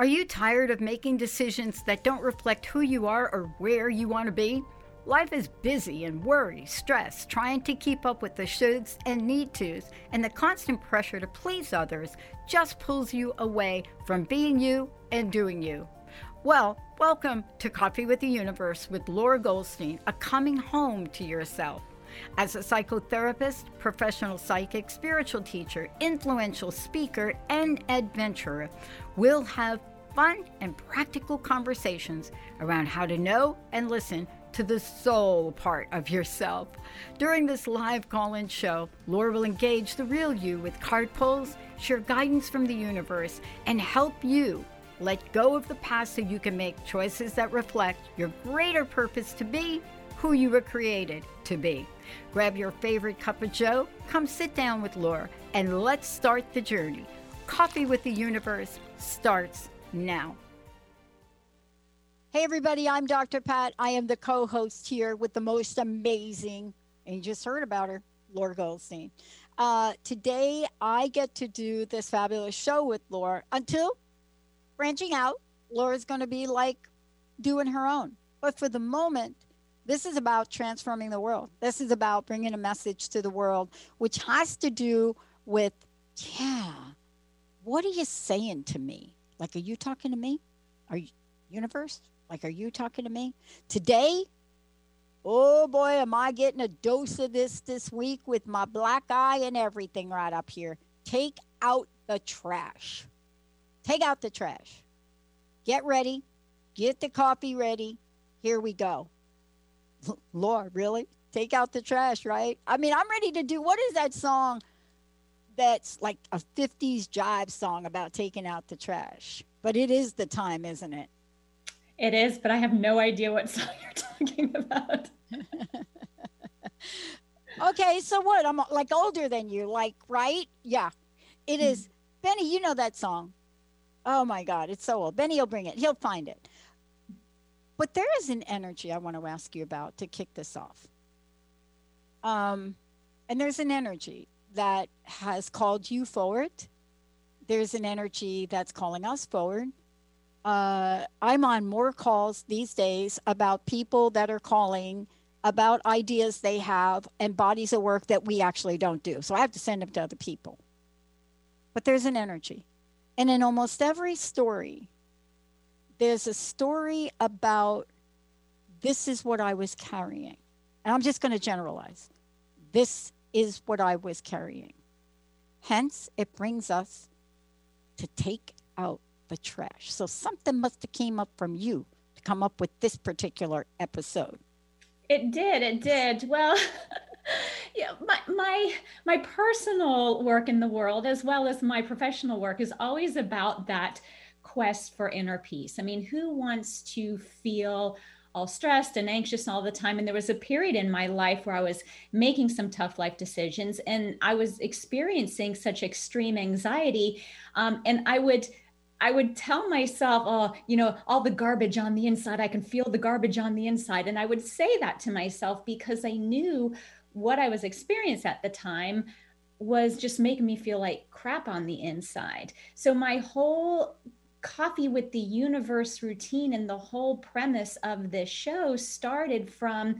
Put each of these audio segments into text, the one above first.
Are you tired of making decisions that don't reflect who you are or where you want to be? Life is busy and worry, stress, trying to keep up with the shoulds and need tos, and the constant pressure to please others just pulls you away from being you and doing you. Well, welcome to Coffee with the Universe with Laura Goldstein, a coming home to yourself. As a psychotherapist, professional psychic, spiritual teacher, influential speaker, and adventurer, we'll have fun and practical conversations around how to know and listen to the soul part of yourself. During this live call in show, Laura will engage the real you with card pulls, share guidance from the universe, and help you let go of the past so you can make choices that reflect your greater purpose to be who you were created to be. Grab your favorite cup of joe, come sit down with Laura, and let's start the journey. Coffee with the Universe starts now. Hey, everybody, I'm Dr. Pat. I am the co host here with the most amazing, and you just heard about her, Laura Goldstein. Uh, today, I get to do this fabulous show with Laura until branching out. Laura's going to be like doing her own. But for the moment, this is about transforming the world. This is about bringing a message to the world, which has to do with, yeah, what are you saying to me? Like, are you talking to me? Are you, universe? Like, are you talking to me? Today, oh boy, am I getting a dose of this this week with my black eye and everything right up here. Take out the trash. Take out the trash. Get ready. Get the coffee ready. Here we go. Lord, really? Take out the trash, right? I mean, I'm ready to do what is that song? That's like a 50s jive song about taking out the trash. But it is the time, isn't it? It is, but I have no idea what song you're talking about. okay, so what? I'm like older than you, like, right? Yeah. It is. Mm-hmm. Benny, you know that song. Oh my God, it's so old. Benny will bring it, he'll find it. But there is an energy I want to ask you about to kick this off. Um, and there's an energy that has called you forward. There's an energy that's calling us forward. Uh, I'm on more calls these days about people that are calling about ideas they have and bodies of work that we actually don't do. So I have to send them to other people. But there's an energy. And in almost every story, there's a story about this is what I was carrying. And I'm just going to generalize. This is what I was carrying. Hence, it brings us to take out the trash. So something must have came up from you to come up with this particular episode. It did. It did. Well, yeah, my my my personal work in the world as well as my professional work is always about that quest for inner peace. I mean, who wants to feel all stressed and anxious all the time. And there was a period in my life where I was making some tough life decisions and I was experiencing such extreme anxiety. Um, and I would, I would tell myself, oh, you know, all the garbage on the inside, I can feel the garbage on the inside. And I would say that to myself because I knew what I was experiencing at the time was just making me feel like crap on the inside. So my whole coffee with the universe routine and the whole premise of this show started from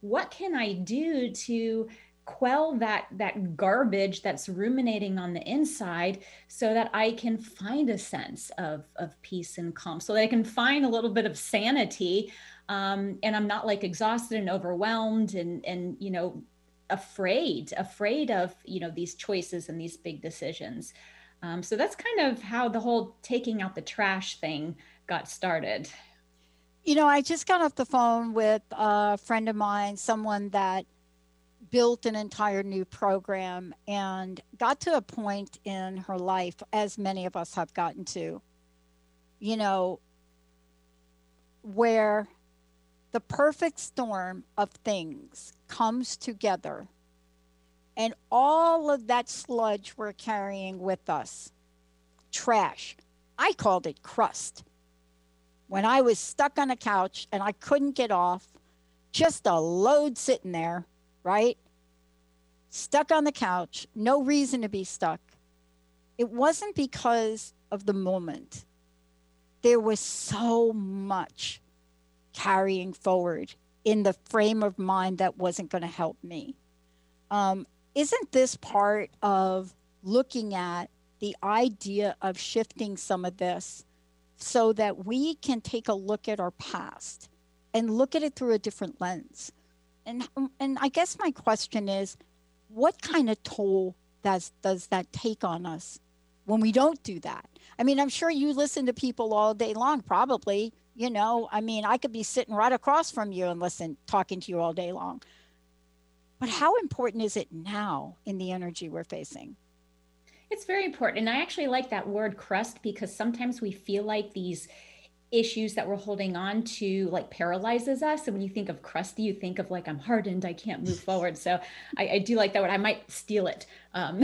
what can I do to quell that that garbage that's ruminating on the inside so that I can find a sense of of peace and calm so that I can find a little bit of sanity um, and I'm not like exhausted and overwhelmed and and you know afraid afraid of you know these choices and these big decisions um, so that's kind of how the whole taking out the trash thing got started. You know, I just got off the phone with a friend of mine, someone that built an entire new program and got to a point in her life, as many of us have gotten to, you know, where the perfect storm of things comes together and all of that sludge we're carrying with us trash. I called it crust. When I was stuck on a couch and I couldn't get off, just a load sitting there, right? Stuck on the couch, no reason to be stuck. It wasn't because of the moment. there was so much carrying forward in the frame of mind that wasn't going to help me. Um, isn't this part of looking at the idea of shifting some of this so that we can take a look at our past and look at it through a different lens? And, and I guess my question is what kind of toll does, does that take on us when we don't do that? I mean, I'm sure you listen to people all day long, probably you know i mean i could be sitting right across from you and listen talking to you all day long but how important is it now in the energy we're facing it's very important and i actually like that word crust because sometimes we feel like these issues that we're holding on to like paralyzes us. And when you think of crusty, you think of like I'm hardened, I can't move forward. So I, I do like that word. I might steal it. Um,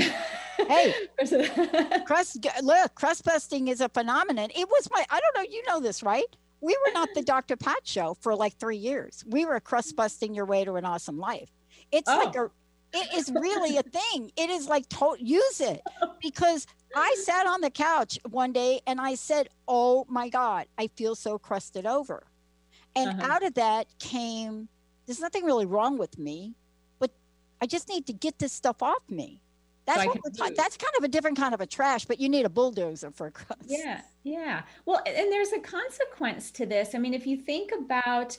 hey, crust look, crust busting is a phenomenon. It was my I don't know, you know this, right? we were not the Dr. Pat show for like three years. We were crust busting your way to an awesome life. It's oh. like a, it is really a thing. It is like to use it because I sat on the couch one day and I said, "Oh my God, I feel so crusted over," and uh-huh. out of that came, "There's nothing really wrong with me, but I just need to get this stuff off me." That's so what that's kind of a different kind of a trash, but you need a bulldozer for a crust. Yeah, yeah. Well, and there's a consequence to this. I mean, if you think about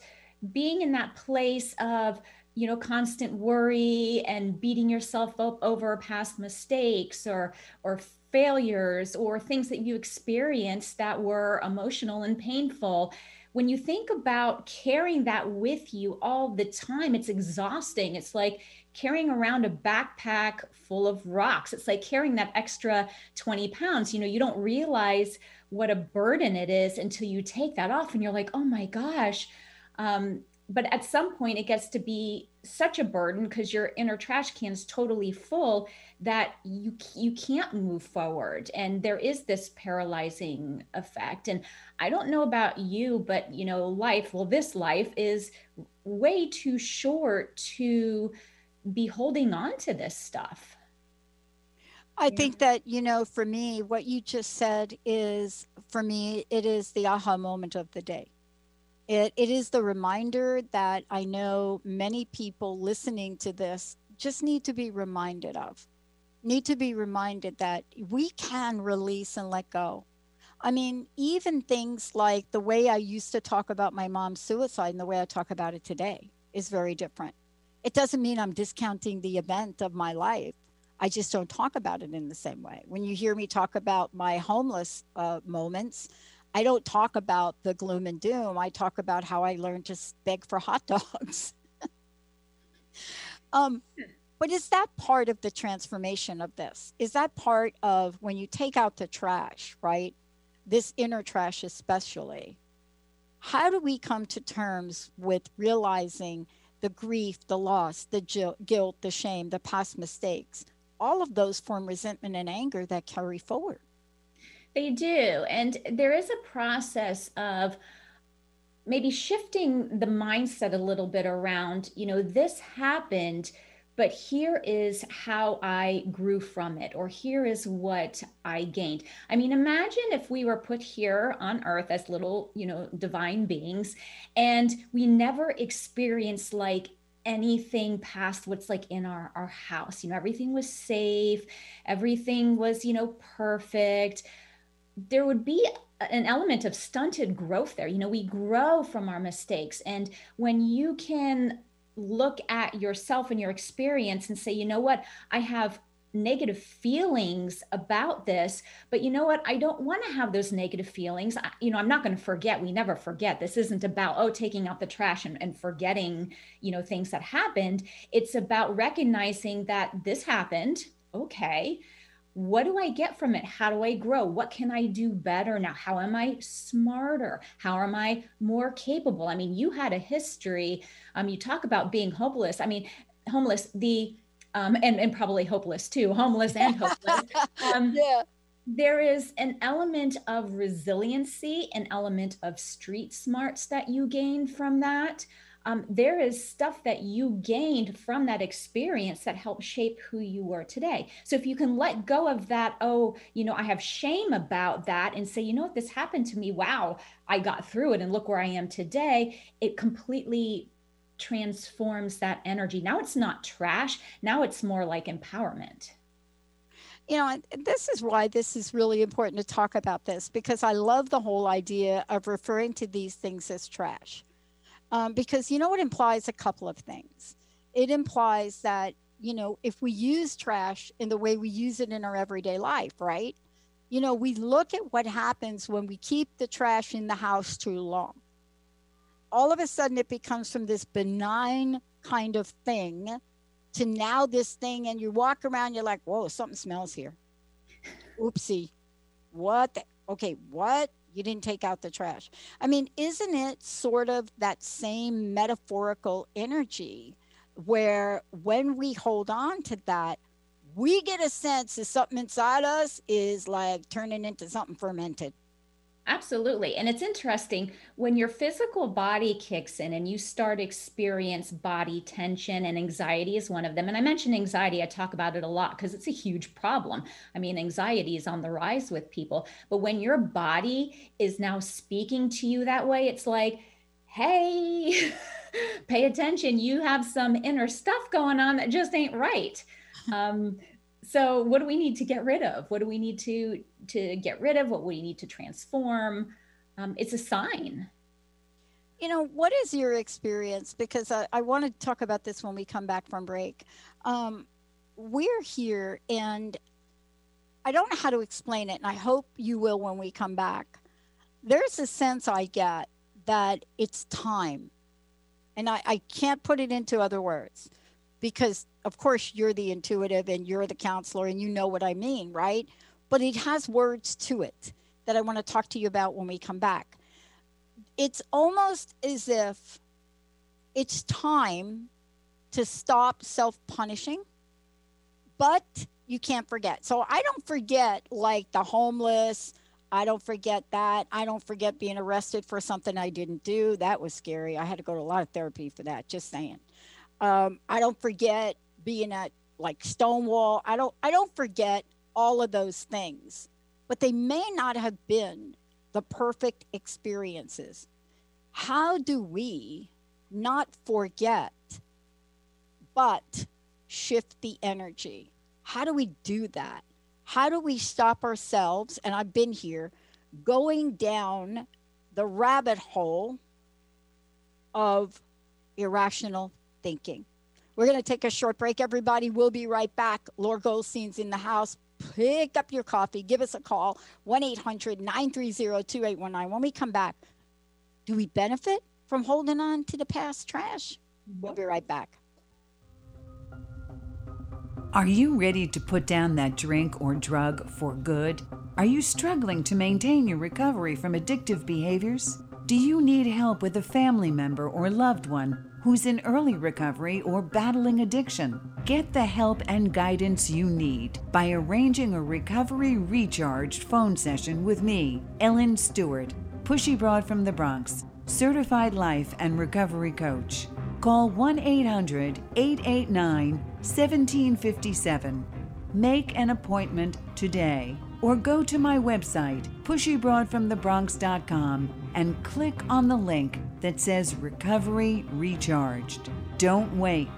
being in that place of you know constant worry and beating yourself up over past mistakes or or failures or things that you experienced that were emotional and painful when you think about carrying that with you all the time it's exhausting it's like carrying around a backpack full of rocks. It's like carrying that extra 20 pounds. You know, you don't realize what a burden it is until you take that off and you're like, oh my gosh. Um, but at some point, it gets to be such a burden because your inner trash can is totally full that you you can't move forward and there is this paralyzing effect and i don't know about you but you know life well this life is way too short to be holding on to this stuff. I think that, you know, for me, what you just said is, for me, it is the aha moment of the day. It, it is the reminder that I know many people listening to this just need to be reminded of, need to be reminded that we can release and let go. I mean, even things like the way I used to talk about my mom's suicide and the way I talk about it today is very different it doesn't mean I'm discounting the event of my life. I just don't talk about it in the same way. When you hear me talk about my homeless uh, moments, I don't talk about the gloom and doom. I talk about how I learned to beg for hot dogs. um, but is that part of the transformation of this? Is that part of when you take out the trash, right? This inner trash, especially. How do we come to terms with realizing the grief, the loss, the guilt, the shame, the past mistakes, all of those form resentment and anger that carry forward. They do. And there is a process of maybe shifting the mindset a little bit around, you know, this happened but here is how I grew from it, or here is what I gained. I mean, imagine if we were put here on earth as little, you know, divine beings, and we never experienced like anything past what's like in our our house you know everything was safe everything was you know perfect there would be an element of stunted growth there. You know we grow from our mistakes. And when you can look at yourself and your experience and say, you know what, I have negative feelings about this but you know what? I don't want to have those negative feelings. I, you know i'm not going to forget. We never forget. This isn't about oh taking out the trash and, and forgetting you know things that happened. It's about recognizing that this happened. Okay what do I get from it? How do I grow? What can I do better now? How am I smarter? How am I more capable? I mean, you had a history. Um, you talk about being hopeless. I mean, homeless, the um, and, and probably hopeless too, homeless and hopeless. Um, yeah. There is an element of resiliency, an element of street smarts that you gain from that. Um, there is stuff that you gained from that experience that helped shape who you were today. So if you can let go of that, oh, you know, I have shame about that and say, you know what, this happened to me. Wow, I got through it and look where I am today. It completely transforms that energy. Now it's not trash. Now it's more like empowerment you know, this is why this is really important to talk about this because I love the whole idea of referring to these things as trash. Um, because you know it implies a couple of things. It implies that, you know, if we use trash in the way we use it in our everyday life, right? You know, we look at what happens when we keep the trash in the house too long. All of a sudden, it becomes from this benign kind of thing to now this thing and you walk around you're like whoa something smells here oopsie what the, okay what you didn't take out the trash. I mean isn't it sort of that same metaphorical energy where when we hold on to that we get a sense that something inside us is like turning into something fermented Absolutely. And it's interesting when your physical body kicks in and you start experience body tension and anxiety is one of them. And I mentioned anxiety, I talk about it a lot because it's a huge problem. I mean, anxiety is on the rise with people, but when your body is now speaking to you that way, it's like, "Hey, pay attention. You have some inner stuff going on that just ain't right." Um so what do we need to get rid of? What do we need to to get rid of? What we need to transform? Um, it's a sign. You know what is your experience? Because i, I want to talk about this when we come back from break. Um, we're here and i don't know how to explain it and i hope you will when we come back. There's a sense i get that it's time. And I, I can't put it into other words because of course you're the intuitive and you're the counselor and you know what I mean, right? But it has words to it that I want to talk to you about when we come back. It's almost as if it's time to stop self punishing, but you can't forget. So I don't forget like the homeless. I don't forget that. I don't forget being arrested for something I didn't do. That was scary. I had to go to a lot of therapy for that, just saying. Um, I don't forget being at like Stonewall. I don't I don't forget all of those things, but they may not have been the perfect experiences. How do we not forget but shift the energy? How do we do that? How do we stop ourselves and I've been here going down the rabbit hole of irrational thinking? We're going to take a short break, everybody. We'll be right back. Laura Goldstein's in the house. Pick up your coffee. Give us a call 1 800 930 2819. When we come back, do we benefit from holding on to the past trash? We'll be right back. Are you ready to put down that drink or drug for good? Are you struggling to maintain your recovery from addictive behaviors? Do you need help with a family member or loved one who's in early recovery or battling addiction. Get the help and guidance you need by arranging a recovery recharged phone session with me, Ellen Stewart, Pushy Broad from the Bronx, certified life and recovery coach. Call 1 800 889 1757. Make an appointment today or go to my website, pushybroadfromthebronx.com, and click on the link that says Recovery Recharged. Don't wait.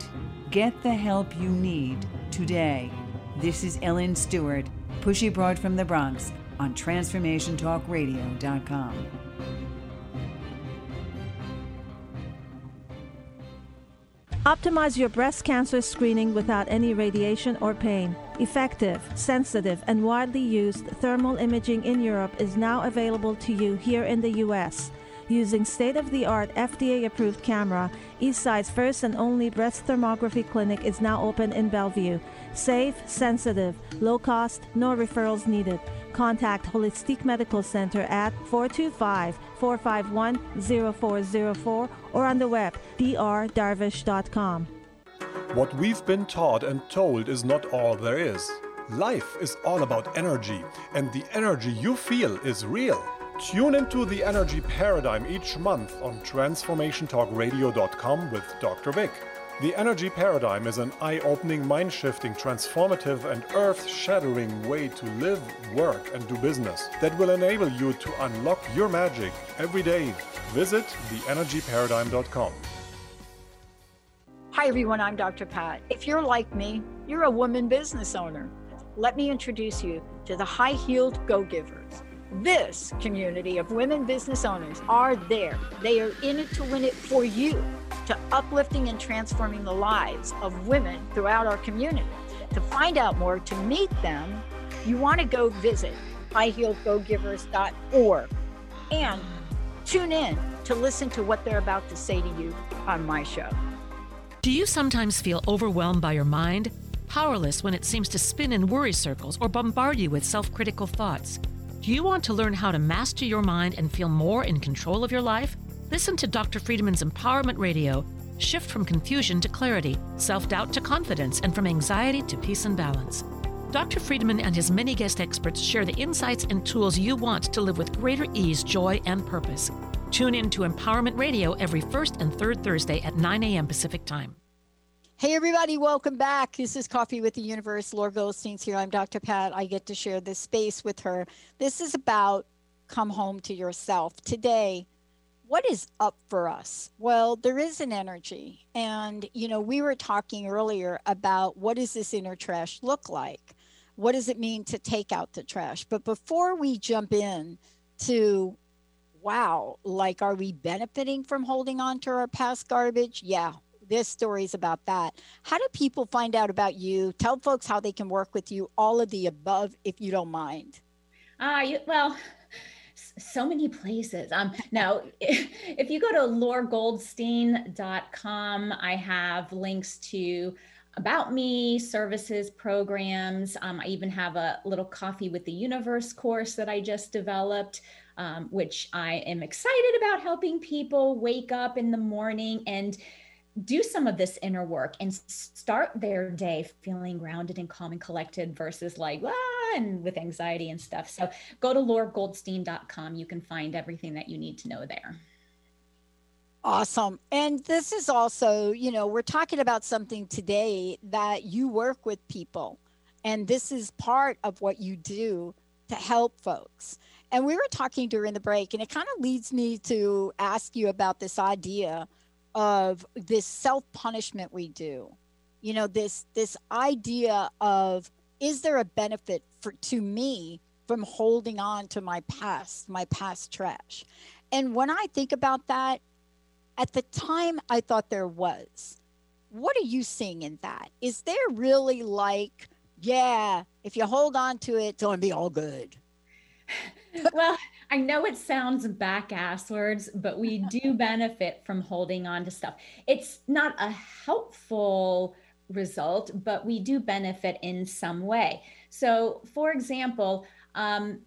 Get the help you need today. This is Ellen Stewart, Pushy Broad from the Bronx on TransformationTalkRadio.com. Optimize your breast cancer screening without any radiation or pain. Effective, sensitive, and widely used thermal imaging in Europe is now available to you here in the U.S. Using state of the art FDA approved camera, Eastside's first and only breast thermography clinic is now open in Bellevue. Safe, sensitive, low cost, no referrals needed. Contact Holistic Medical Center at 425 451 0404 or on the web drdarvish.com. What we've been taught and told is not all there is. Life is all about energy, and the energy you feel is real. Tune into the energy paradigm each month on transformationtalkradio.com with Dr. Vic. The energy paradigm is an eye opening, mind shifting, transformative, and earth shattering way to live, work, and do business that will enable you to unlock your magic every day. Visit theenergyparadigm.com. Hi, everyone. I'm Dr. Pat. If you're like me, you're a woman business owner. Let me introduce you to the High Heeled Go Givers. This community of women business owners are there. They are in it to win it for you to uplifting and transforming the lives of women throughout our community. To find out more, to meet them, you want to go visit highheeledgogivers.org and tune in to listen to what they're about to say to you on my show. Do you sometimes feel overwhelmed by your mind? Powerless when it seems to spin in worry circles or bombard you with self critical thoughts? Do you want to learn how to master your mind and feel more in control of your life? Listen to Dr. Friedman's Empowerment Radio. Shift from confusion to clarity, self doubt to confidence, and from anxiety to peace and balance. Dr. Friedman and his many guest experts share the insights and tools you want to live with greater ease, joy, and purpose. Tune in to Empowerment Radio every first and third Thursday at 9 a.m. Pacific Time. Hey, everybody, welcome back. This is Coffee with the Universe. Laura Goldstein's here. I'm Dr. Pat. I get to share this space with her. This is about come home to yourself. Today, what is up for us? Well, there is an energy. And, you know, we were talking earlier about what does this inner trash look like? What does it mean to take out the trash? But before we jump in to, wow, like, are we benefiting from holding on to our past garbage? Yeah, this story is about that. How do people find out about you? Tell folks how they can work with you, all of the above, if you don't mind. Uh, well, so many places. Um, now, if you go to lauragoldstein.com, I have links to about me, services, programs. Um, I even have a little coffee with the universe course that I just developed, um, which I am excited about helping people wake up in the morning and do some of this inner work and start their day feeling grounded and calm and collected versus like ah, and with anxiety and stuff. So go to lauragoldstein.com. You can find everything that you need to know there. Awesome. And this is also, you know, we're talking about something today that you work with people. And this is part of what you do to help folks. And we were talking during the break, and it kind of leads me to ask you about this idea of this self punishment we do. You know this this idea of is there a benefit for to me from holding on to my past my past trash? And when i think about that at the time i thought there was. What are you seeing in that? Is there really like yeah if you hold on to it it's going to be all good well I know it sounds back asswards, but we do benefit from holding on to stuff. It's not a helpful result, but we do benefit in some way. So, for example, um,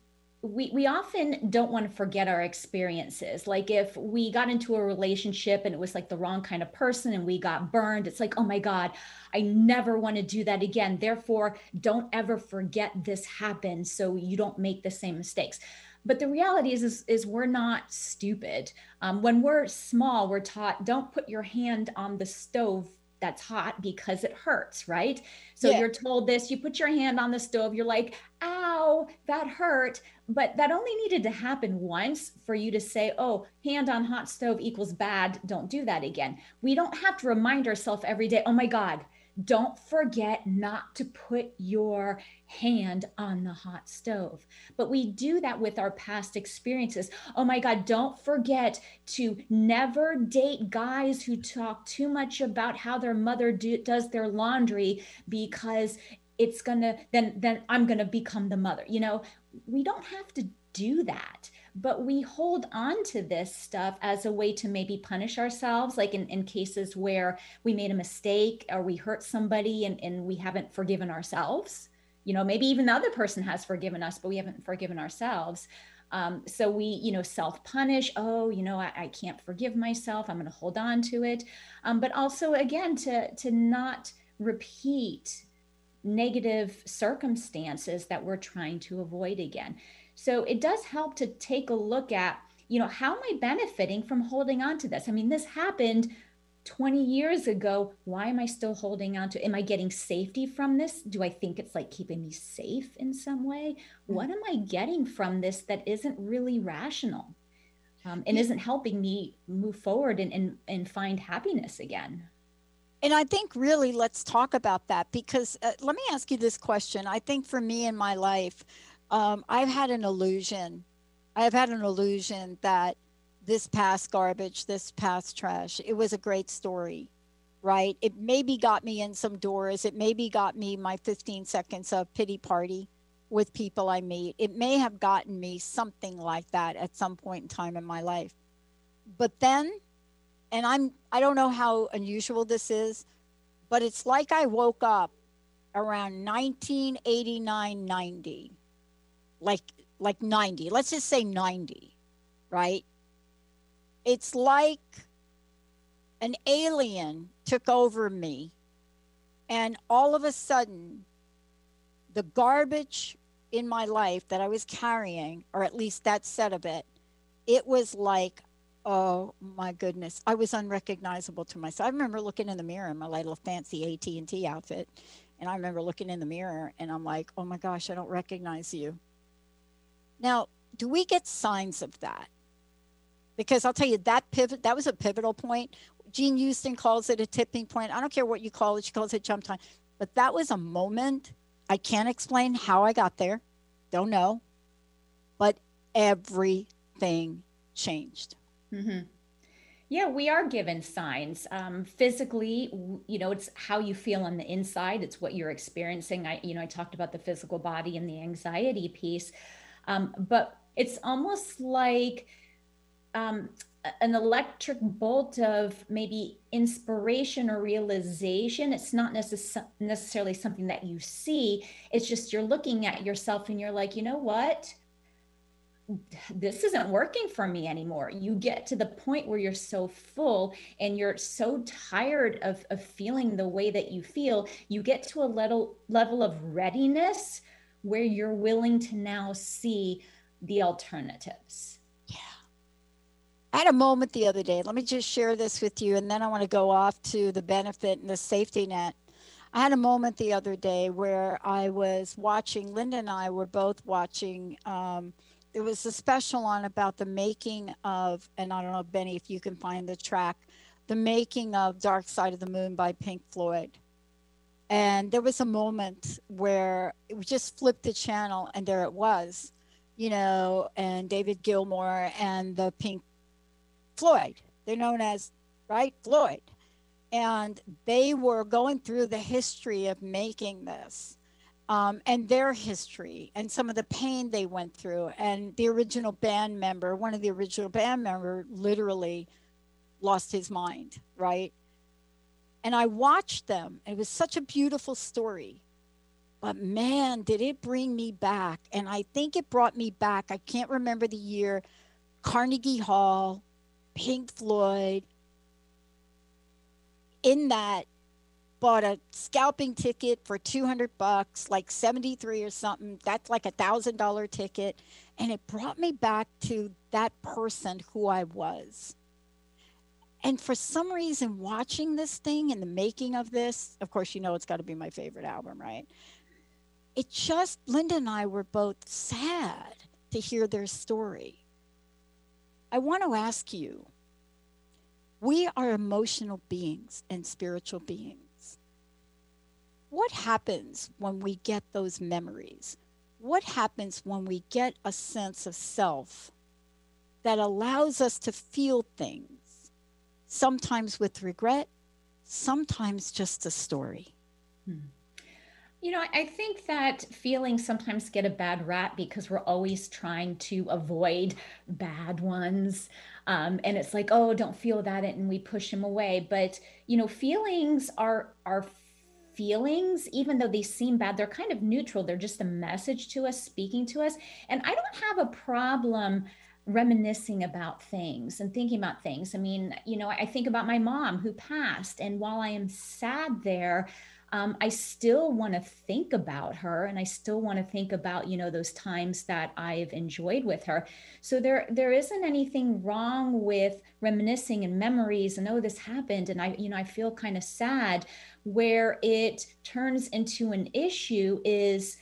we, we often don't want to forget our experiences. Like if we got into a relationship and it was like the wrong kind of person and we got burned, it's like, oh my God, I never want to do that again. Therefore, don't ever forget this happened so you don't make the same mistakes but the reality is, is, is we're not stupid. Um, when we're small, we're taught don't put your hand on the stove that's hot because it hurts, right? So yeah. you're told this, you put your hand on the stove, you're like, ow, that hurt. But that only needed to happen once for you to say, oh, hand on hot stove equals bad. Don't do that again. We don't have to remind ourselves every day, oh my God, don't forget not to put your hand on the hot stove. But we do that with our past experiences. Oh my God, don't forget to never date guys who talk too much about how their mother do, does their laundry because it's gonna then then I'm gonna become the mother. You know, we don't have to do that but we hold on to this stuff as a way to maybe punish ourselves like in, in cases where we made a mistake or we hurt somebody and, and we haven't forgiven ourselves. You know maybe even the other person has forgiven us but we haven't forgiven ourselves. Um, so we you know self punish oh you know I, I, can't forgive myself. I'm going to hold on to it. Um, but also again to to not repeat negative circumstances that we're trying to avoid again So it does help to take a look at, you know, how am I benefiting from holding on to this? I mean, this happened 20 years ago. Why am I still holding on to? Am I getting safety from this? Do I think it's like keeping me safe in some way? What am I getting from this that isn't really rational? Um, and isn't helping me move forward and, and, and find happiness again. And I think really let's talk about that because uh, let me ask you this question. I think for me in my life, um, I've had an illusion. I've had an illusion that this past garbage, this past trash, it was a great story, right? It maybe got me in some doors. It maybe got me my 15 seconds of pity party with people I meet. It may have gotten me something like that at some point in time in my life. But then, and I'm, I don't know how unusual this is, but it's like I woke up around 1989 90 like like 90 let's just say 90 right? It's like an alien took over me and all of a sudden the garbage in my life that i was carrying or at least that set of it it was like oh my goodness i was unrecognizable to myself. I remember looking in the mirror in my little fancy at&t outfit and i remember looking in the mirror and i'm like oh my gosh i don't recognize you now, do we get signs of that? Because I'll tell you that pivot that was a pivotal point. Jean Houston calls it a tipping point. I don't care what you call it, she calls it jump time. But that was a moment. I can't explain how I got there. Don't know. But everything changed. Mm-hmm. Yeah, we are given signs. Um, physically, you know, it's how you feel on the inside. It's what you're experiencing. I, you know, I talked about the physical body and the anxiety piece. Um, but it's almost like um, an electric bolt of maybe inspiration or realization. It's not necess- necessarily something that you see. It's just you're looking at yourself and you're like, you know what? This isn't working for me anymore. You get to the point where you're so full and you're so tired of, of feeling the way that you feel. You get to a level level of readiness where you're willing to now see the alternatives. Yeah. I had a moment the other day. Let me just share this with you, and then I want to go off to the benefit and the safety net. I had a moment the other day where I was watching, Linda and I were both watching. Um, there was a special on about the making of, and I don't know, Benny, if you can find the track, the making of Dark Side of the Moon by Pink Floyd. And there was a moment where we just flipped the channel and there it was, you know, and David Gilmour and the Pink Floyd. They're known as, right, Floyd. And they were going through the history of making this um, and their history and some of the pain they went through. And the original band member, one of the original band member, literally lost his mind, right? And I watched them. It was such a beautiful story. But man, did it bring me back. And I think it brought me back. I can't remember the year. Carnegie Hall, Pink Floyd. In that, bought a scalping ticket for 200 bucks, like 73 or something. That's like a thousand dollar ticket. And it brought me back to that person who I was. And for some reason, watching this thing and the making of this, of course, you know it's got to be my favorite album, right? It just, Linda and I were both sad to hear their story. I want to ask you we are emotional beings and spiritual beings. What happens when we get those memories? What happens when we get a sense of self that allows us to feel things? Sometimes with regret, sometimes just a story. You know, I think that feelings sometimes get a bad rap because we're always trying to avoid bad ones. Um, and it's like, oh, don't feel that, and we push them away. But you know, feelings are are feelings, even though they seem bad, they're kind of neutral. They're just a message to us, speaking to us. And I don't have a problem reminiscing about things and thinking about things. I mean, you know, I think about my mom who passed, and while I am sad there, um, I still want to think about her and I still want to think about, you know, those times that I've enjoyed with her. So there there isn't anything wrong with reminiscing and memories and oh this happened and I you know I feel kind of sad where it turns into an issue is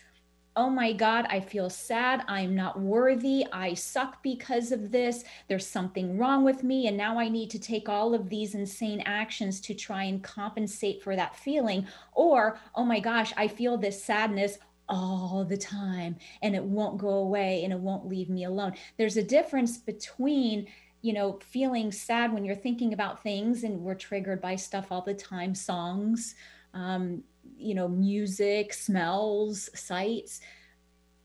oh my God, I feel sad. I'm not worthy. I suck because of this. There's something wrong with me. And now I need to take all of these insane actions to try and compensate for that feeling. Or, oh my gosh, I feel this sadness all the time and it won't go away and it won't leave me alone. There's a difference between you know feeling sad when you're thinking about things and we're triggered by stuff all the time songs um, you know, music, smells, sights.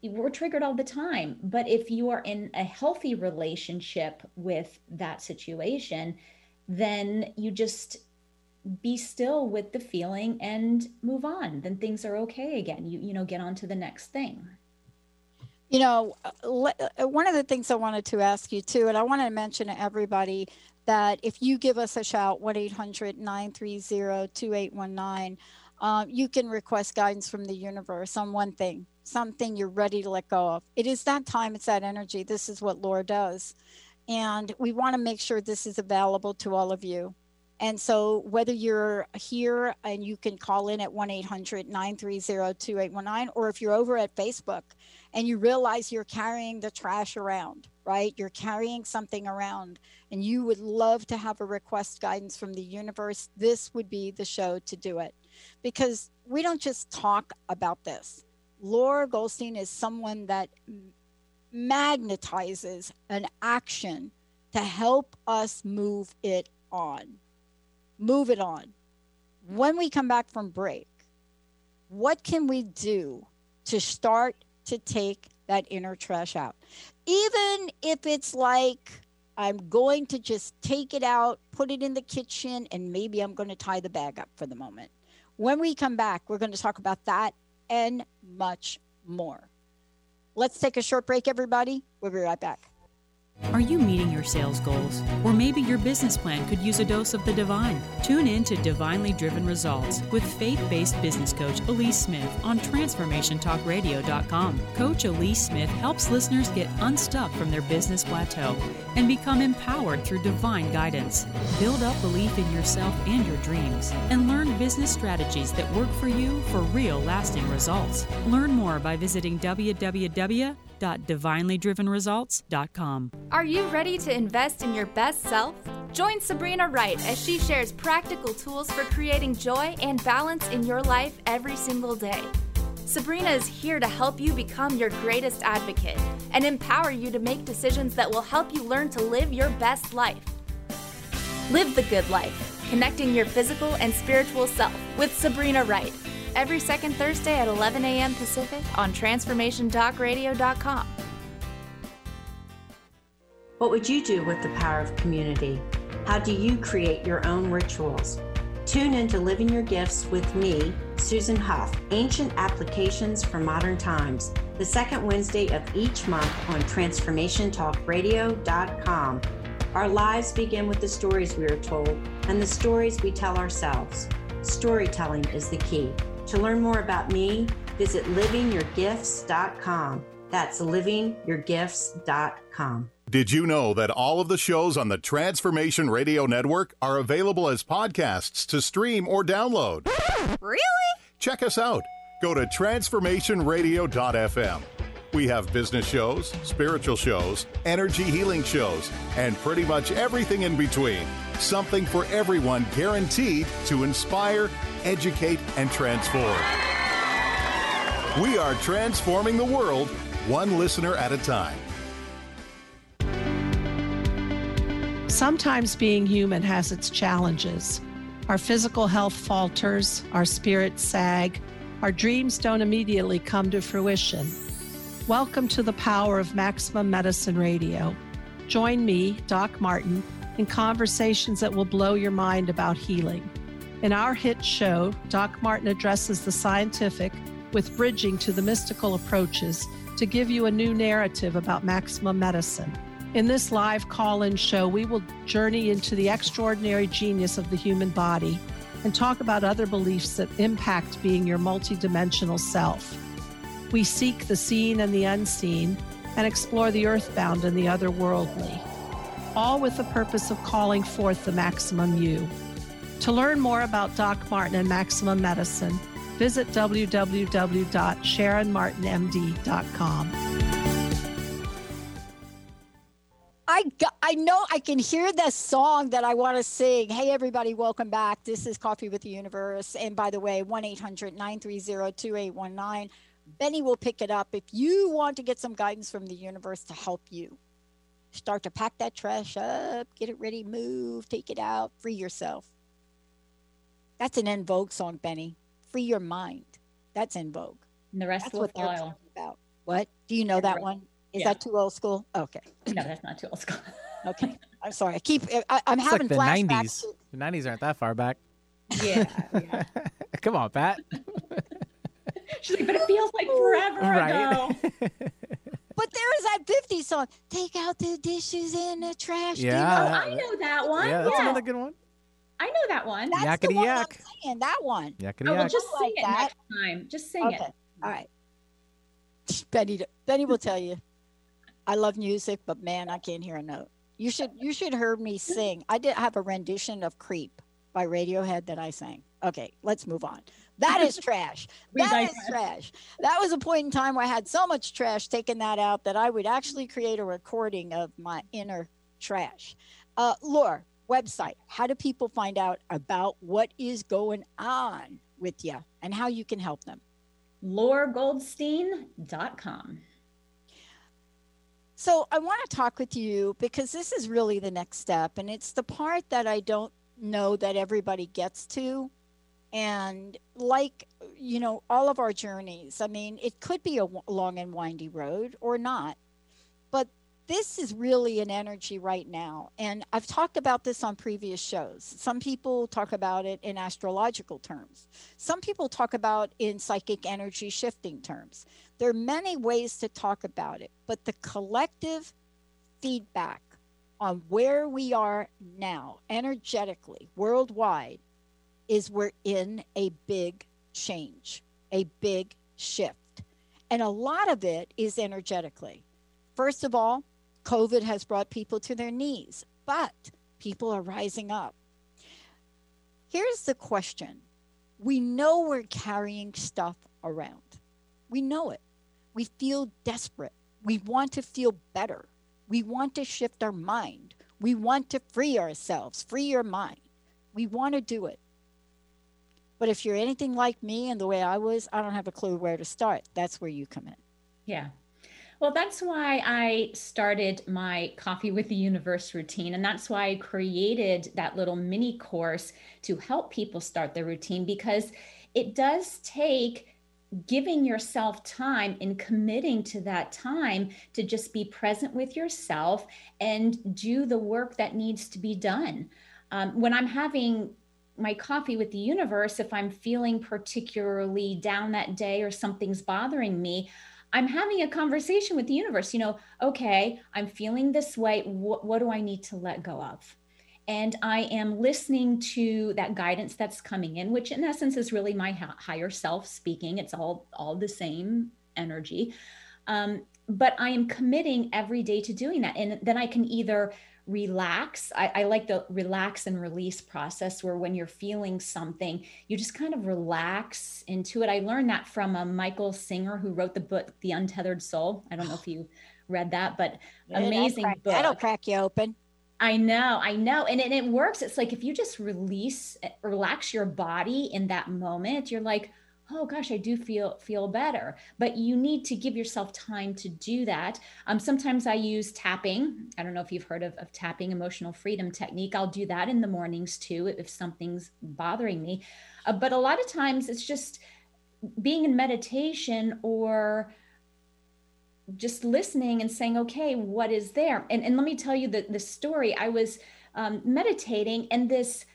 We're triggered all the time. But if you are in a healthy relationship with that situation, then you just be still with the feeling and move on. Then things are okay again. You, you know, get on to the next thing. You know, uh, one of the things I wanted to ask you too, and I want to mention to everybody that if you give us a shout, 1 800 930 2819, uh, you can request guidance from the universe on one thing, something you're ready to let go of. It is that time, it's that energy. This is what Laura does. And we want to make sure this is available to all of you. And so, whether you're here and you can call in at 1 800 930 2819, or if you're over at Facebook and you realize you're carrying the trash around, right? You're carrying something around and you would love to have a request guidance from the universe, this would be the show to do it because we don't just talk about this. Laura Goldstein is someone that magnetizes an action to help us move it on. Move it on. When we come back from break, what can we do to start to take that inner trash out? Even if it's like, I'm going to just take it out, put it in the kitchen, and maybe I'm going to tie the bag up for the moment. When we come back, we're going to talk about that and much more. Let's take a short break, everybody. We'll be right back. Are you meeting your sales goals? Or maybe your business plan could use a dose of the divine? Tune in to Divinely Driven Results with faith based business coach Elise Smith on TransformationTalkRadio.com. Coach Elise Smith helps listeners get unstuck from their business plateau and become empowered through divine guidance. Build up belief in yourself and your dreams and learn business strategies that work for you for real lasting results. Learn more by visiting www www.divinelydrivenresults.com. Are you ready to invest in your best self? Join Sabrina Wright as she shares practical tools for creating joy and balance in your life every single day. Sabrina is here to help you become your greatest advocate and empower you to make decisions that will help you learn to live your best life. Live the good life, connecting your physical and spiritual self with Sabrina Wright every second Thursday at 11 a.m. Pacific on TransformationTalkRadio.com. What would you do with the power of community? How do you create your own rituals? Tune in to Living Your Gifts with me, Susan Huff, Ancient Applications for Modern Times, the second Wednesday of each month on TransformationTalkRadio.com. Our lives begin with the stories we are told and the stories we tell ourselves. Storytelling is the key. To learn more about me, visit livingyourgifts.com. That's livingyourgifts.com. Did you know that all of the shows on the Transformation Radio Network are available as podcasts to stream or download? Really? Check us out. Go to transformationradio.fm. We have business shows, spiritual shows, energy healing shows, and pretty much everything in between. Something for everyone guaranteed to inspire, educate, and transform. We are transforming the world one listener at a time. Sometimes being human has its challenges. Our physical health falters, our spirits sag, our dreams don't immediately come to fruition. Welcome to the power of Maximum Medicine Radio. Join me, Doc Martin, in conversations that will blow your mind about healing. In our hit show, Doc Martin addresses the scientific with bridging to the mystical approaches to give you a new narrative about maximum medicine. In this live call in show, we will journey into the extraordinary genius of the human body and talk about other beliefs that impact being your multidimensional self. We seek the seen and the unseen and explore the earthbound and the otherworldly, all with the purpose of calling forth the maximum you. To learn more about Doc Martin and Maximum Medicine, visit www.sharonmartinmd.com. I I know I can hear the song that I want to sing. Hey everybody, welcome back. This is Coffee with the Universe. And by the way, 1-800-930-2819. Benny will pick it up if you want to get some guidance from the universe to help you. Start to pack that trash up, get it ready, move, take it out, free yourself. That's an En Vogue song, Benny. Free your mind. That's En Vogue. And the rest That's will what they're follow. talking about. What? Do you know that one? Is Yeah. that too old school? Okay. No, that's not too old school. Okay. I'm sorry. I keep. I, I'm It's having like the flashbacks. 90s. The 90s aren't that far back. Yeah. Come on, Pat. She's like, but it feels like forever Right. ago. But there is that 50s song. Take out the dishes in the trash. Yeah, Oh, that- I know that one. Yeah, that's yeah. another good one. I know that one. That's the one yak. I'm saying. That one. Yakety Oh, well, yak. just sing like it that. next time. Just sing Okay. it. All right. Benny, Benny will tell you. I love music, but man, I can't hear a note. You should you should hear me sing. I did have a rendition of "Creep" by Radiohead that I sang. Okay, let's move on. That is trash. That is trash. That was a point in time where I had so much trash taking that out that I would actually create a recording of my inner trash. Uh, Laura, website. How do people find out about what is going on with you and how you can help them? LauraGoldstein.com. So I want to talk with you because this is really the next step, and it's the part that I don't know that everybody gets to. And like, you know, all of our journeys, I mean, it could be a long and windy road or not, but this is really an energy right now. And I've talked about this on previous shows. Some people talk about it in astrological terms, some people talk about in psychic energy shifting terms. There are many ways to talk about it, but the collective feedback on where we are now, energetically, worldwide, is we're in a big change, a big shift. And a lot of it is energetically. First of all, COVID has brought people to their knees, but people are rising up. Here's the question we know we're carrying stuff around, we know it. We feel desperate. We want to feel better. We want to shift our mind. We want to free ourselves, free your mind. We want to do it. But if you're anything like me and the way I was, I don't have a clue where to start. That's where you come in. Yeah. Well, that's why I started my Coffee with the Universe routine. And that's why I created that little mini course to help people start their routine because it does take giving yourself time and committing to that time to just be present with yourself and do the work that needs to be done. Um, when I'm having my coffee with the universe, if I'm feeling particularly down that day or something's bothering me, I'm having a conversation with the universe. You know, okay, I'm feeling this way. What, what do I need to let go of? And I am listening to that guidance that's coming in, which in essence is really my hi- higher self speaking. It's all all the same energy. Um, but I am committing every day to doing that. And then I can either relax. I, I like the relax and release process where when you're feeling something, you just kind of relax into it. I learned that from a Michael Singer who wrote the book, The Untethered Soul. I don't know if you read that, but That'll amazing crack- book. That'll crack you open. I know, I know. And it, it works. It's like if you just release, eh, relax your body in that moment, you're like, oh gosh, I do feel feel better. But you need to give yourself time to do that. Um, sometimes I use tapping. I don't know if you've heard of, of tapping emotional freedom technique. I'll do that in the mornings too if something's bothering me. Uh, but a lot of times it's just being in meditation or just listening and saying, okay, what is there? And, and let me tell you the, the story. I was um, meditating and this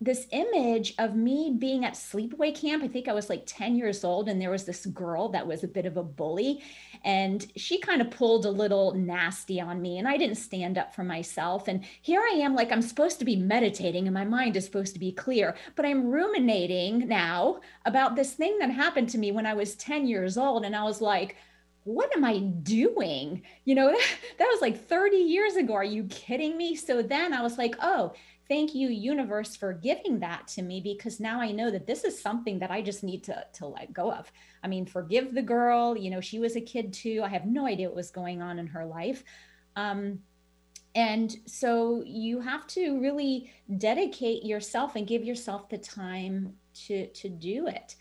this image of me being at sleepaway camp. I think I was like 10 years old, and there was this girl that was a bit of a bully. And she kind of pulled a little nasty on me, and I didn't stand up for myself. And here I am, like I'm supposed to be meditating, and my mind is supposed to be clear, but I'm ruminating now about this thing that happened to me when I was 10 years old. And I was like, what am I doing? You know, that, that was like 30 years ago. Are you kidding me? So then I was like, oh, thank you universe for giving that to me because now i know that this is something that i just need to to let go of. I mean forgive the girl you know she was a kid too. I have no idea what was going on in her life. Um, and so you have to really dedicate yourself and give yourself the time to to do it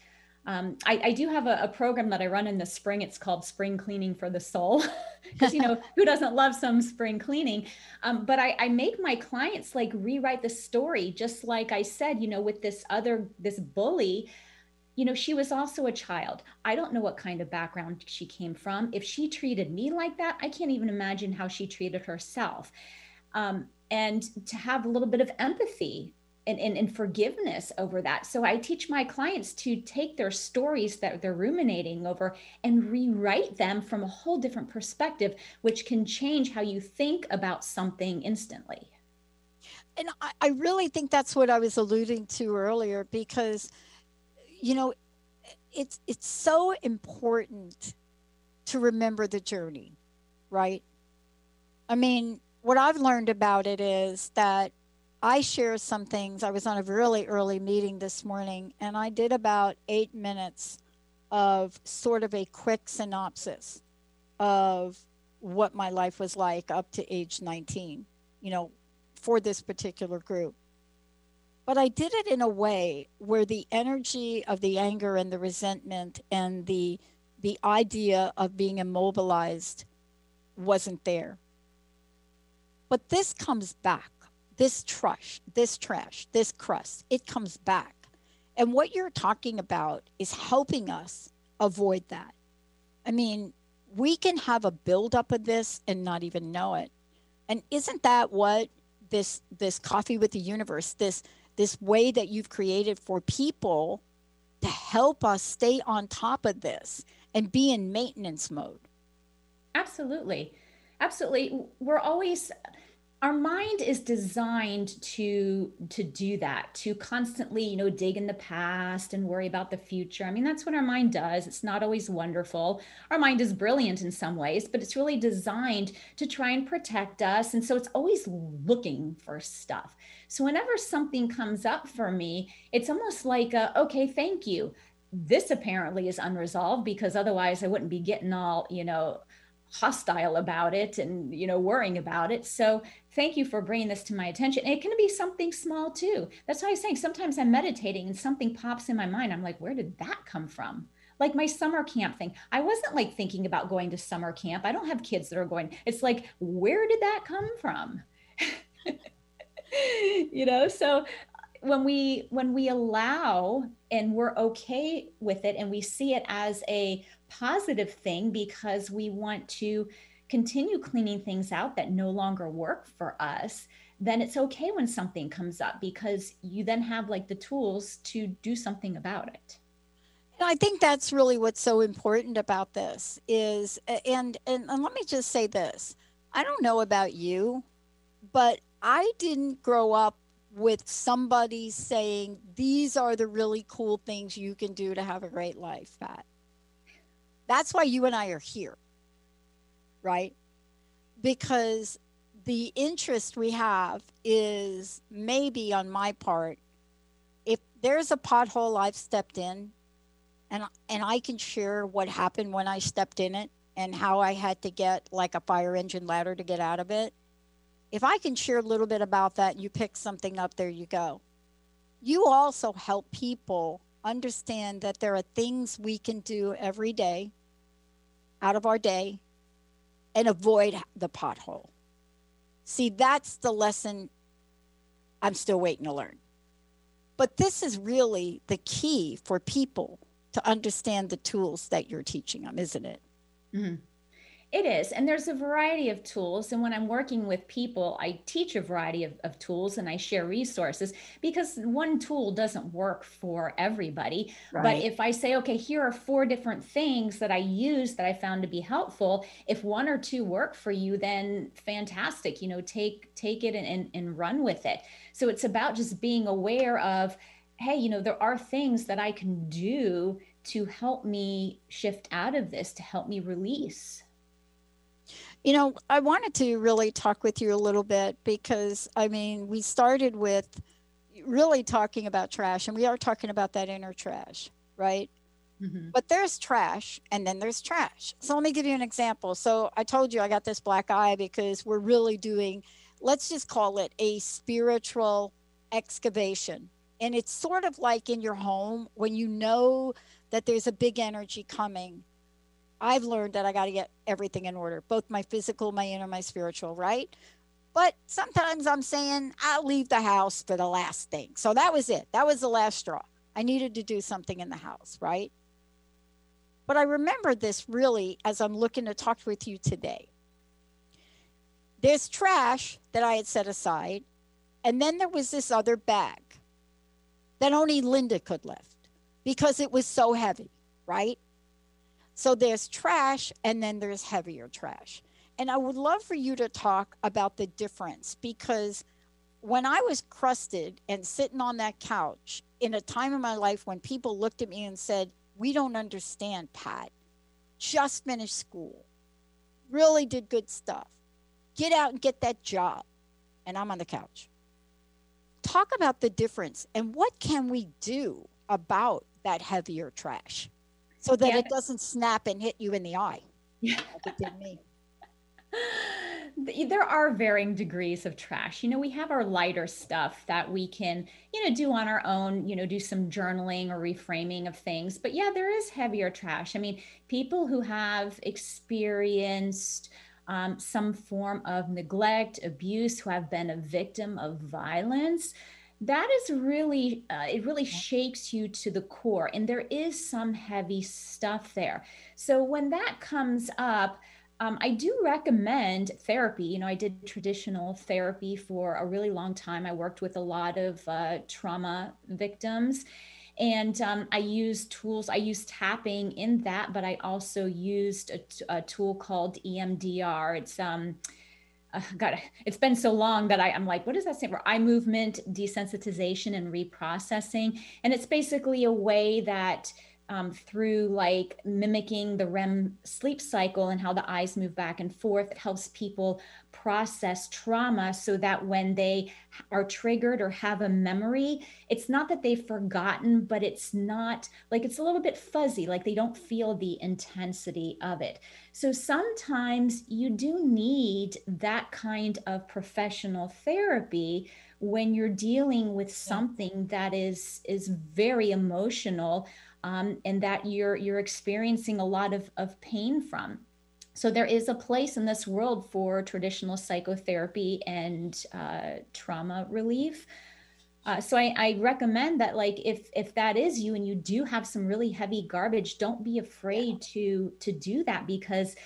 um, I, I, do have a, a, program that I run in the spring. It's called Spring Cleaning for the Soul, because you know who doesn't love some spring cleaning. Um, but I, I, make my clients like rewrite the story, just like I said. You know, with this other this bully, you know, she was also a child. I don't know what kind of background she came from. If she treated me like that, I can't even imagine how she treated herself. Um, and to have a little bit of empathy and, and, and, forgiveness over that. So I teach my clients to take their stories that they're ruminating over and rewrite them from a whole different perspective, which can change how you think about something instantly. And I, I really think that's what I was alluding to earlier because, you know, it's it's so important to remember the journey, right? I mean, what I've learned about it is that I share some things. I was on a really early meeting this morning and I did about eight minutes of sort of a quick synopsis of what my life was like up to age 19, you know, for this particular group. But I did it in a way where the energy of the anger and the resentment and the the idea of being immobilized wasn't there. But this comes back this trash, this trash, this crust, it comes back. And what you're talking about is helping us avoid that. I mean, we can have a buildup of this and not even know it. And isn't that what this this coffee with the universe, this this way that you've created for people to help us stay on top of this and be in maintenance mode? Absolutely. Absolutely. We're always our mind is designed to to do that to constantly you know dig in the past and worry about the future. I mean that's what our mind does. It's not always wonderful. Our mind is brilliant in some ways but it's really designed to try and protect us and so it's always looking for stuff. So whenever something comes up for me it's almost like a, okay thank you. This apparently is unresolved because otherwise i wouldn't be getting all you know hostile about it and you know worrying about it. So thank you for bringing this to my attention. It can be something small too. That's why i'm saying sometimes i'm meditating and something pops in my mind. I'm like where did that come from? Like my summer camp thing. I wasn't like thinking about going to summer camp. I don't have kids that are going. It's like where did that come from? You know so when we when we allow and we're okay with it and we see it as a positive thing because we want to continue cleaning things out that no longer work for us then it's okay when something comes up because you then have like the tools to do something about it And I think that's really what's so important about this is and, and and let me just say this. I don't know about you, but I didn't grow up with somebody saying these are the really cool things you can do to have a great life, Pat. That's why you and I are here, right? Because the interest we have is maybe on my part, if there's a pothole I've stepped in and and I can share what happened when I stepped in it and how I had to get like a fire engine ladder to get out of it if I can share a little bit about that and you pick something up, there you go. You also help people understand that there are things we can do every day out of our day and avoid the pothole. See, that's the lesson I'm still waiting to learn. But this is really the key for people to understand the tools that you're teaching them, isn't it? Mm-hmm It is. And there's a variety of tools. And when I'm working with people, I teach a variety of, of tools and I share resources because one tool doesn't work for everybody. Right. But if I say, okay, here are four different things that I use that I found to be helpful, if one or two work for you, then fantastic. You know, take take it and, and, and run with it. So it's about just being aware of, hey, you know, there are things that I can do to help me shift out of this, to help me release. You know, I wanted to really talk with you a little bit because I mean, we started with really talking about trash, and we are talking about that inner trash, right? Mm-hmm. But there's trash and then there's trash. So let me give you an example. So I told you I got this black eye because we're really doing, let's just call it a spiritual excavation. And it's sort of like in your home when you know that there's a big energy coming I've learned that I got to get everything in order, both my physical, my inner, my spiritual, right? But sometimes I'm saying I'll leave the house for the last thing. So that was it. That was the last straw. I needed to do something in the house, right? But I remember this really as I'm looking to talk with you today. There's trash that I had set aside, and then there was this other bag that only Linda could lift because it was so heavy, right? So there's trash and then there's heavier trash. And I would love for you to talk about the difference because when I was crusted and sitting on that couch in a time in my life when people looked at me and said, We don't understand, Pat. Just finished school, really did good stuff. Get out and get that job. And I'm on the couch. Talk about the difference and what can we do about that heavier trash? So that yeah. it doesn't snap and hit you in the eye yeah. like it did me. There are varying degrees of trash. You know, we have our lighter stuff that we can, you know, do on our own, you know, do some journaling or reframing of things. But yeah, there is heavier trash. I mean, people who have experienced um, some form of neglect, abuse, who have been a victim of violence, that is really uh, it really shakes you to the core and there is some heavy stuff there. So when that comes up um, i do recommend therapy. You know i did traditional therapy for a really long time. I worked with a lot of uh, trauma victims and um, i used tools i used tapping in that but i also used a, a tool called emdr it's um, uh, God, it's been so long that I, I'm like, what does that stand for? Eye movement, desensitization, and reprocessing. And it's basically a way that um, through like mimicking the REM sleep cycle and how the eyes move back and forth. It helps people process trauma so that when they are triggered or have a memory, it's not that they've forgotten, but it's not like it's a little bit fuzzy, like they don't feel the intensity of it. So sometimes you do need that kind of professional therapy when you're dealing with something that is is very emotional um, and that you're you're experiencing a lot of, of pain from so there is a place in this world for traditional psychotherapy and uh, trauma relief. Uh, so I, I, recommend that like if if that is you and you do have some really heavy garbage don't be afraid to to do that because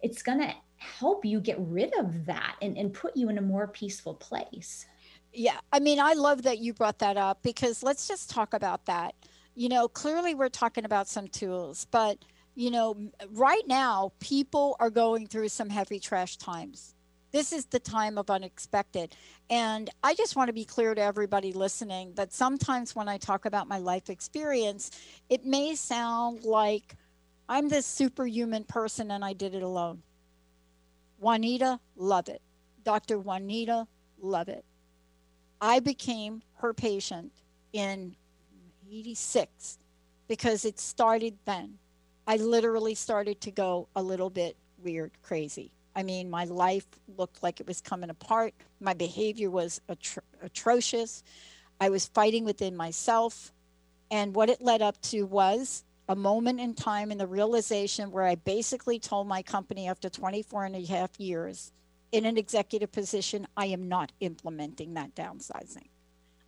it's gonna help you get rid of that and, and put you in a more peaceful place. Yeah i mean i love that you brought that up because let's just talk about that. You know, clearly we're talking about some tools, but you know, right now people are going through some heavy trash times. This is the time of unexpected. And I just want to be clear to everybody listening that sometimes when I talk about my life experience, it may sound like I'm this superhuman person and I did it alone. Juanita, Lovett. Dr. Juanita, Lovett. I became her patient in 86 because it started then. I literally started to go a little bit weird, crazy. I mean, my life looked like it was coming apart. My behavior was atro- atrocious. I was fighting within myself. And what it led up to was a moment in time in the realization where I basically told my company after 24 and a half years in an executive position, I am not implementing that downsizing.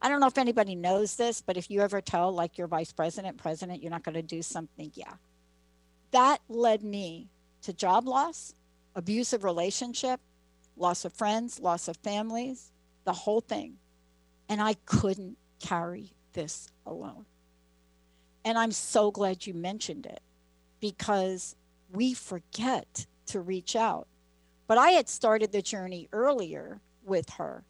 I don't know if anybody knows this, but if you ever tell like your vice president, president, you're not going to do something, yeah. That led me to job loss, abusive relationship, loss of friends, loss of families, the whole thing. And I couldn't carry this alone. And I'm so glad you mentioned it because we forget to reach out. But I had started the journey earlier with her.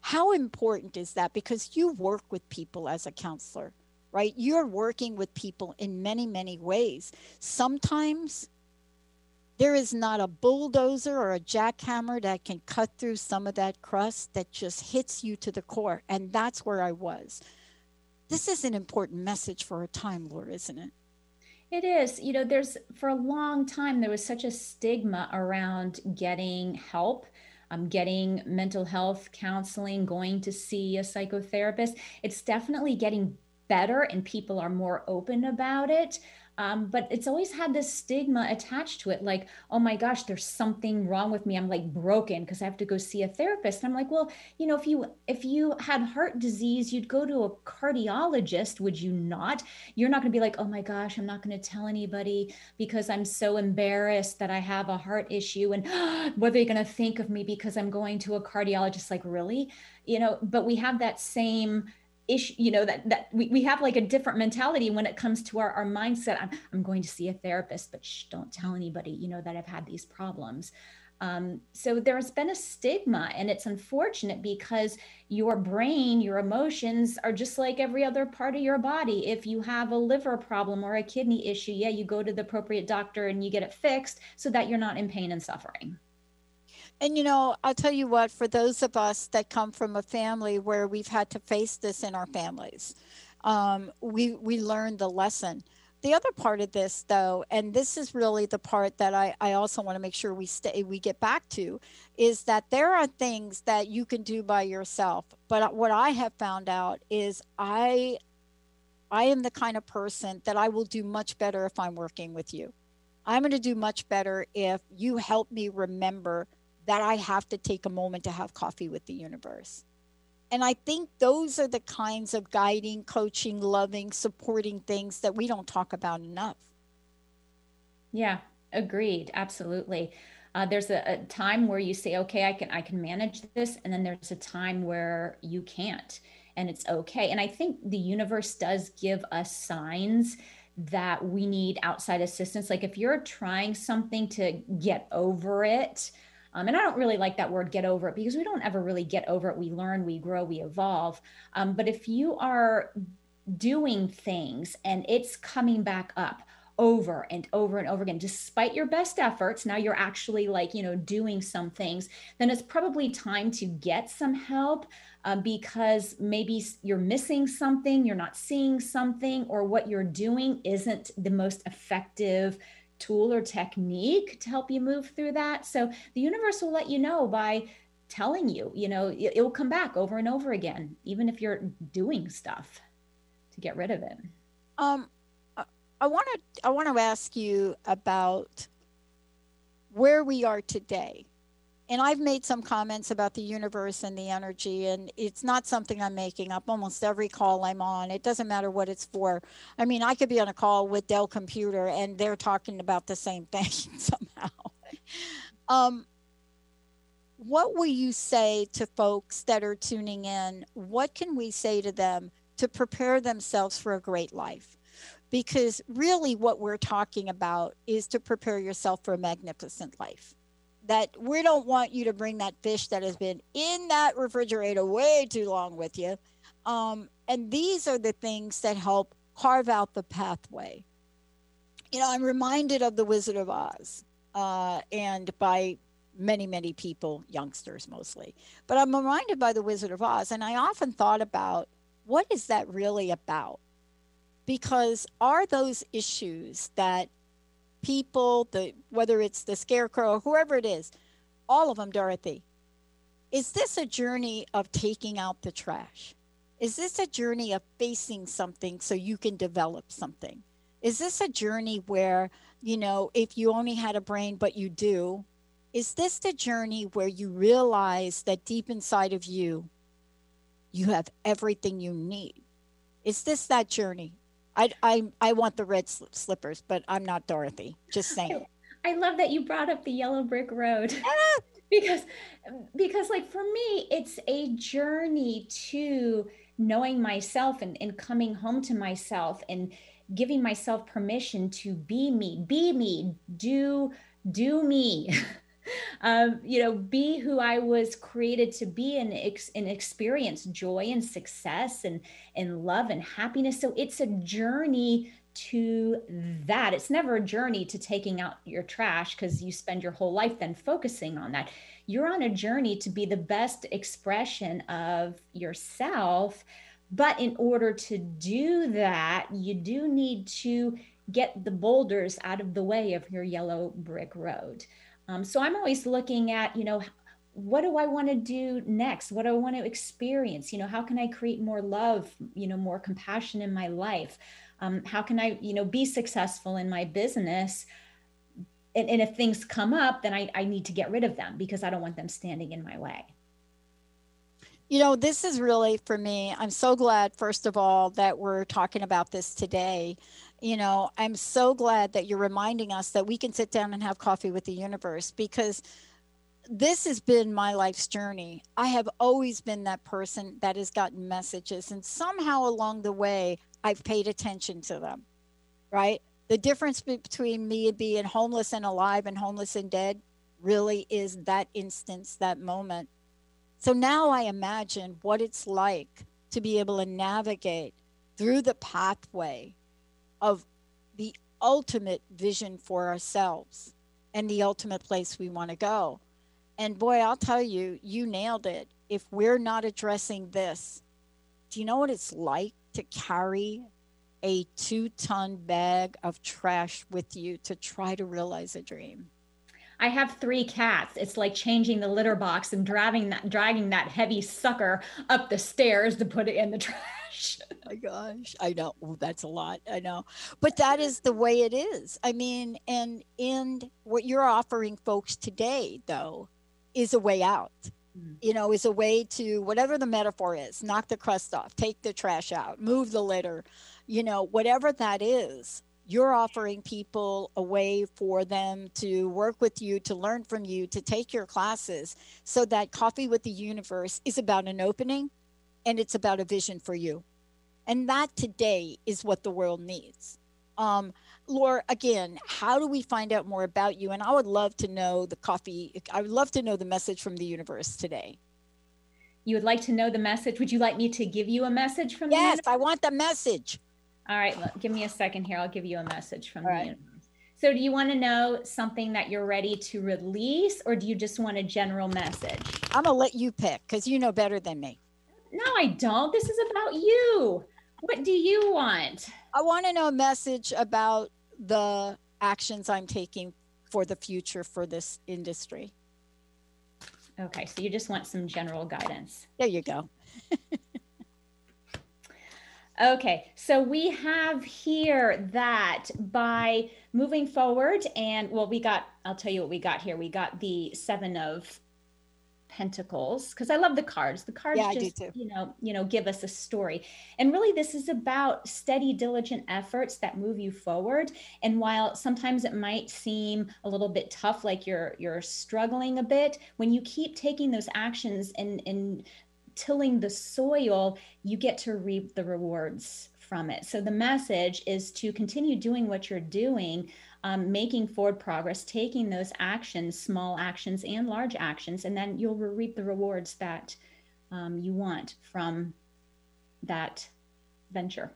How important is that? Because you work with people as a counselor, right? You're working with people in many, many ways. Sometimes there is not a bulldozer or a jackhammer that can cut through some of that crust that just hits you to the core. And that's where I was. This is an important message for our time, Laura, isn't it? It is. You know, there's for a long time, there was such a stigma around getting help. Um, getting mental health counseling, going to see a psychotherapist. It's definitely getting better and people are more open about it. Um, but it's always had this stigma attached to it like oh my gosh there's something wrong with me. I'm like broken because i have to go see a therapist. And i'm like well you know if you if you had heart disease you'd go to a cardiologist would you not? You're not going to be like oh my gosh i'm not going to tell anybody because i'm so embarrassed that i have a heart issue and what are they going to think of me because i'm going to a cardiologist? Like really? You know but we have that same issue you know that that we, we have like a different mentality when it comes to our, our mindset. I'm, I'm going to see a therapist but shh, don't tell anybody you know that i've had these problems. Um, so there's been a stigma and it's unfortunate because your brain your emotions are just like every other part of your body. If you have a liver problem or a kidney issue yeah you go to the appropriate doctor and you get it fixed so that you're not in pain and suffering and you know, I'll tell you what, for those of us that come from a family where we've had to face this in our families, um, we we learned the lesson. The other part of this, though, and this is really the part that I, I also want to make sure we stay we get back to, is that there are things that you can do by yourself. But what I have found out is I I am the kind of person that I will do much better if I'm working with you. I'm going to do much better if you help me remember that I have to take a moment to have coffee with the universe. And I think those are the kinds of guiding, coaching, loving, supporting things that we don't talk about enough. Yeah, agreed. Absolutely. Uh, there's a, a, time where you say, okay, I can I can manage this, and then there's a time where you can't, and it's okay. And I think the universe does give us signs that we need outside assistance. Like if you're trying something to get over it, um, and I don't really like that word get over it because we don't ever really get over it. We learn, we grow, we evolve. Um, but if you are doing things and it's coming back up, over and over and over again despite your best efforts now you're actually like you know doing some things then it's probably time to get some help uh, because maybe you're missing something you're not seeing something or what you're doing isn't the most effective tool or technique to help you move through that. So the universe will let you know by telling you, you know, it, will come back over and over again, even if you're doing stuff to get rid of it. Um, I want to I want to ask you about where we are today and I've made some comments about the universe and the energy, and it's not something I'm making up. Almost every call I'm on, it doesn't matter what it's for. I mean, I could be on a call with Dell Computer, and they're talking about the same thing somehow. Um, what will you say to folks that are tuning in? What can we say to them to prepare themselves for a great life? Because really, what we're talking about is to prepare yourself for a magnificent life that we don't want you to bring that fish that has been in that refrigerator way too long with you. Um, and these are the things that help carve out the pathway. You know, I'm reminded of the Wizard of Oz, uh, and by many, many people, youngsters mostly. But I'm reminded by the Wizard of Oz, and I often thought about what is that really about? Because are those issues that people, the whether it's the scarecrow or whoever it is, all of them, Dorothy. Is this a journey of taking out the trash? Is this a journey of facing something so you can develop something? Is this a journey where, you know, if you only had a brain but you do, is this the journey where you realize that deep inside of you, you have everything you need? Is this that journey? I, I, I want the red slippers, but I'm not Dorothy. Just saying. I love that you brought up the yellow brick road. because because like for me it's a journey to knowing myself and, and coming home to myself and giving myself permission to be me be me do do me um, you know be who i was created to be and, ex- and experience joy and success and and love and happiness so it's a journey to that. It's never a journey to taking out your trash because you spend your whole life then focusing on that. You're on a journey to be the best expression of yourself. But in order to do that, you do need to get the boulders out of the way of your yellow brick road. Um, so I'm always looking at, you know, what do I want to do next? What do I want to experience? You know, how can I create more love, you know, more compassion in my life? um, how can i you know be successful in my business and, and if things come up then I, I need to get rid of them because i don't want them standing in my way you know this is really for me i'm so glad first of all that we're talking about this today you know i'm so glad that you're reminding us that we can sit down and have coffee with the universe because this has been my life's journey. I have always been that person that has gotten messages, and somehow along the way, I've paid attention to them, right? The difference between me being homeless and alive and homeless and dead really is that instance, that moment. So now I imagine what it's like to be able to navigate through the pathway of the ultimate vision for ourselves and the ultimate place we want to go. And boy, I'll tell you, you nailed it. If we're not addressing this, do you know what it's like to carry a two ton bag of trash with you to try to realize a dream? I have three cats. It's like changing the litter box and dragging that dragging that heavy sucker up the stairs to put it in the trash. Oh my gosh, I know that's a lot. I know, but that is the way it is. I mean, and in what you're offering folks today, though, is a way out mm. you know, is a way to whatever the metaphor is, knock the crust off, take the trash out, move the litter, you know, whatever that is, you're offering people a way for them to work with you, to learn from you, to take your classes so that Coffee with the Universe is about an opening and it's about a vision for you. And that today is what the world needs. Um, Laura, again, how do we find out more about you? And I would love to know the coffee, I would love to know the message from the universe today. You would like to know the message? Would you like me to give you a message from yes, I want the message. All right, look, give me a second here. I'll give you a message from All the right. universe. So, do you want to know something that you're ready to release, or do you just want a general message? I'm going to let you pick because you know better than me. No, I don't. This is about you. What do you want? I want to know a message about the actions I'm taking for the future for this industry. Okay, so you just want some general guidance. There you go. okay, so we have here that by moving forward, and well, we got, I'll tell you what we got here. We got the Seven of pentacles because i love the cards. The cards yeah, just you know you know give us a story. And really this is about steady diligent efforts that move you forward. And while sometimes it might seem a little bit tough like you're you're struggling a bit when you keep taking those actions and and tilling the soil you get to reap the rewards from it. So the message is to continue doing what you're doing um, making forward progress, taking those actions, small actions and large actions, and then you'll reap the rewards that um, you want from that venture.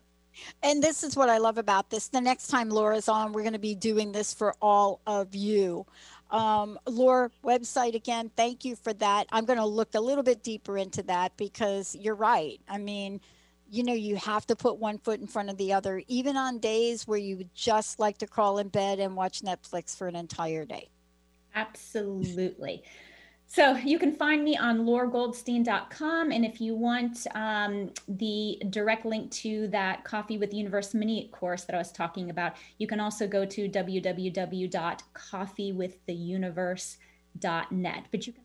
And this is what I love about this. The next time Laura's on, we're going to be doing this for all of you. Um, Laura, website again, thank you for that. I'm going to look a little bit deeper into that because you're right. I mean, you know, you have to put one foot in front of the other, even on days where you would just like to crawl in bed and watch Netflix for an entire day. Absolutely. So you can find me on lauragoldstein.com. And if you want um, the direct link to that Coffee with the Universe mini course that I was talking about, you can also go to www.coffeewiththeuniverse.net. But you can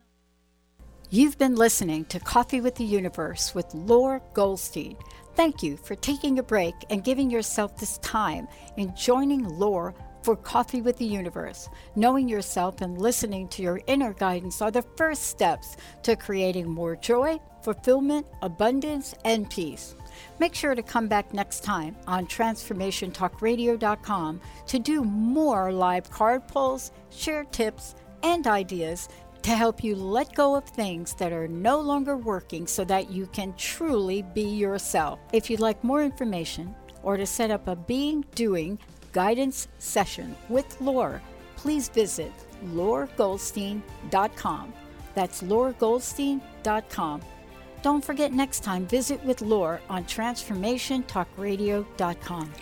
You've been listening to Coffee with the Universe with Laura Goldstein. Thank you for taking a break and giving yourself this time and joining Laura for Coffee with the Universe. Knowing yourself and listening to your inner guidance are the first steps to creating more joy, fulfillment, abundance, and peace. Make sure to come back next time on TransformationTalkRadio.com to do more live card pulls, share tips, and ideas to help you let go of things that are no longer working so that you can truly be yourself. If you'd like more information or to set up a being doing guidance session with Laura, please visit lauragoldstein.com. That's lauragoldstein.com. Don't forget next time, visit with Laura on transformationtalkradio.com.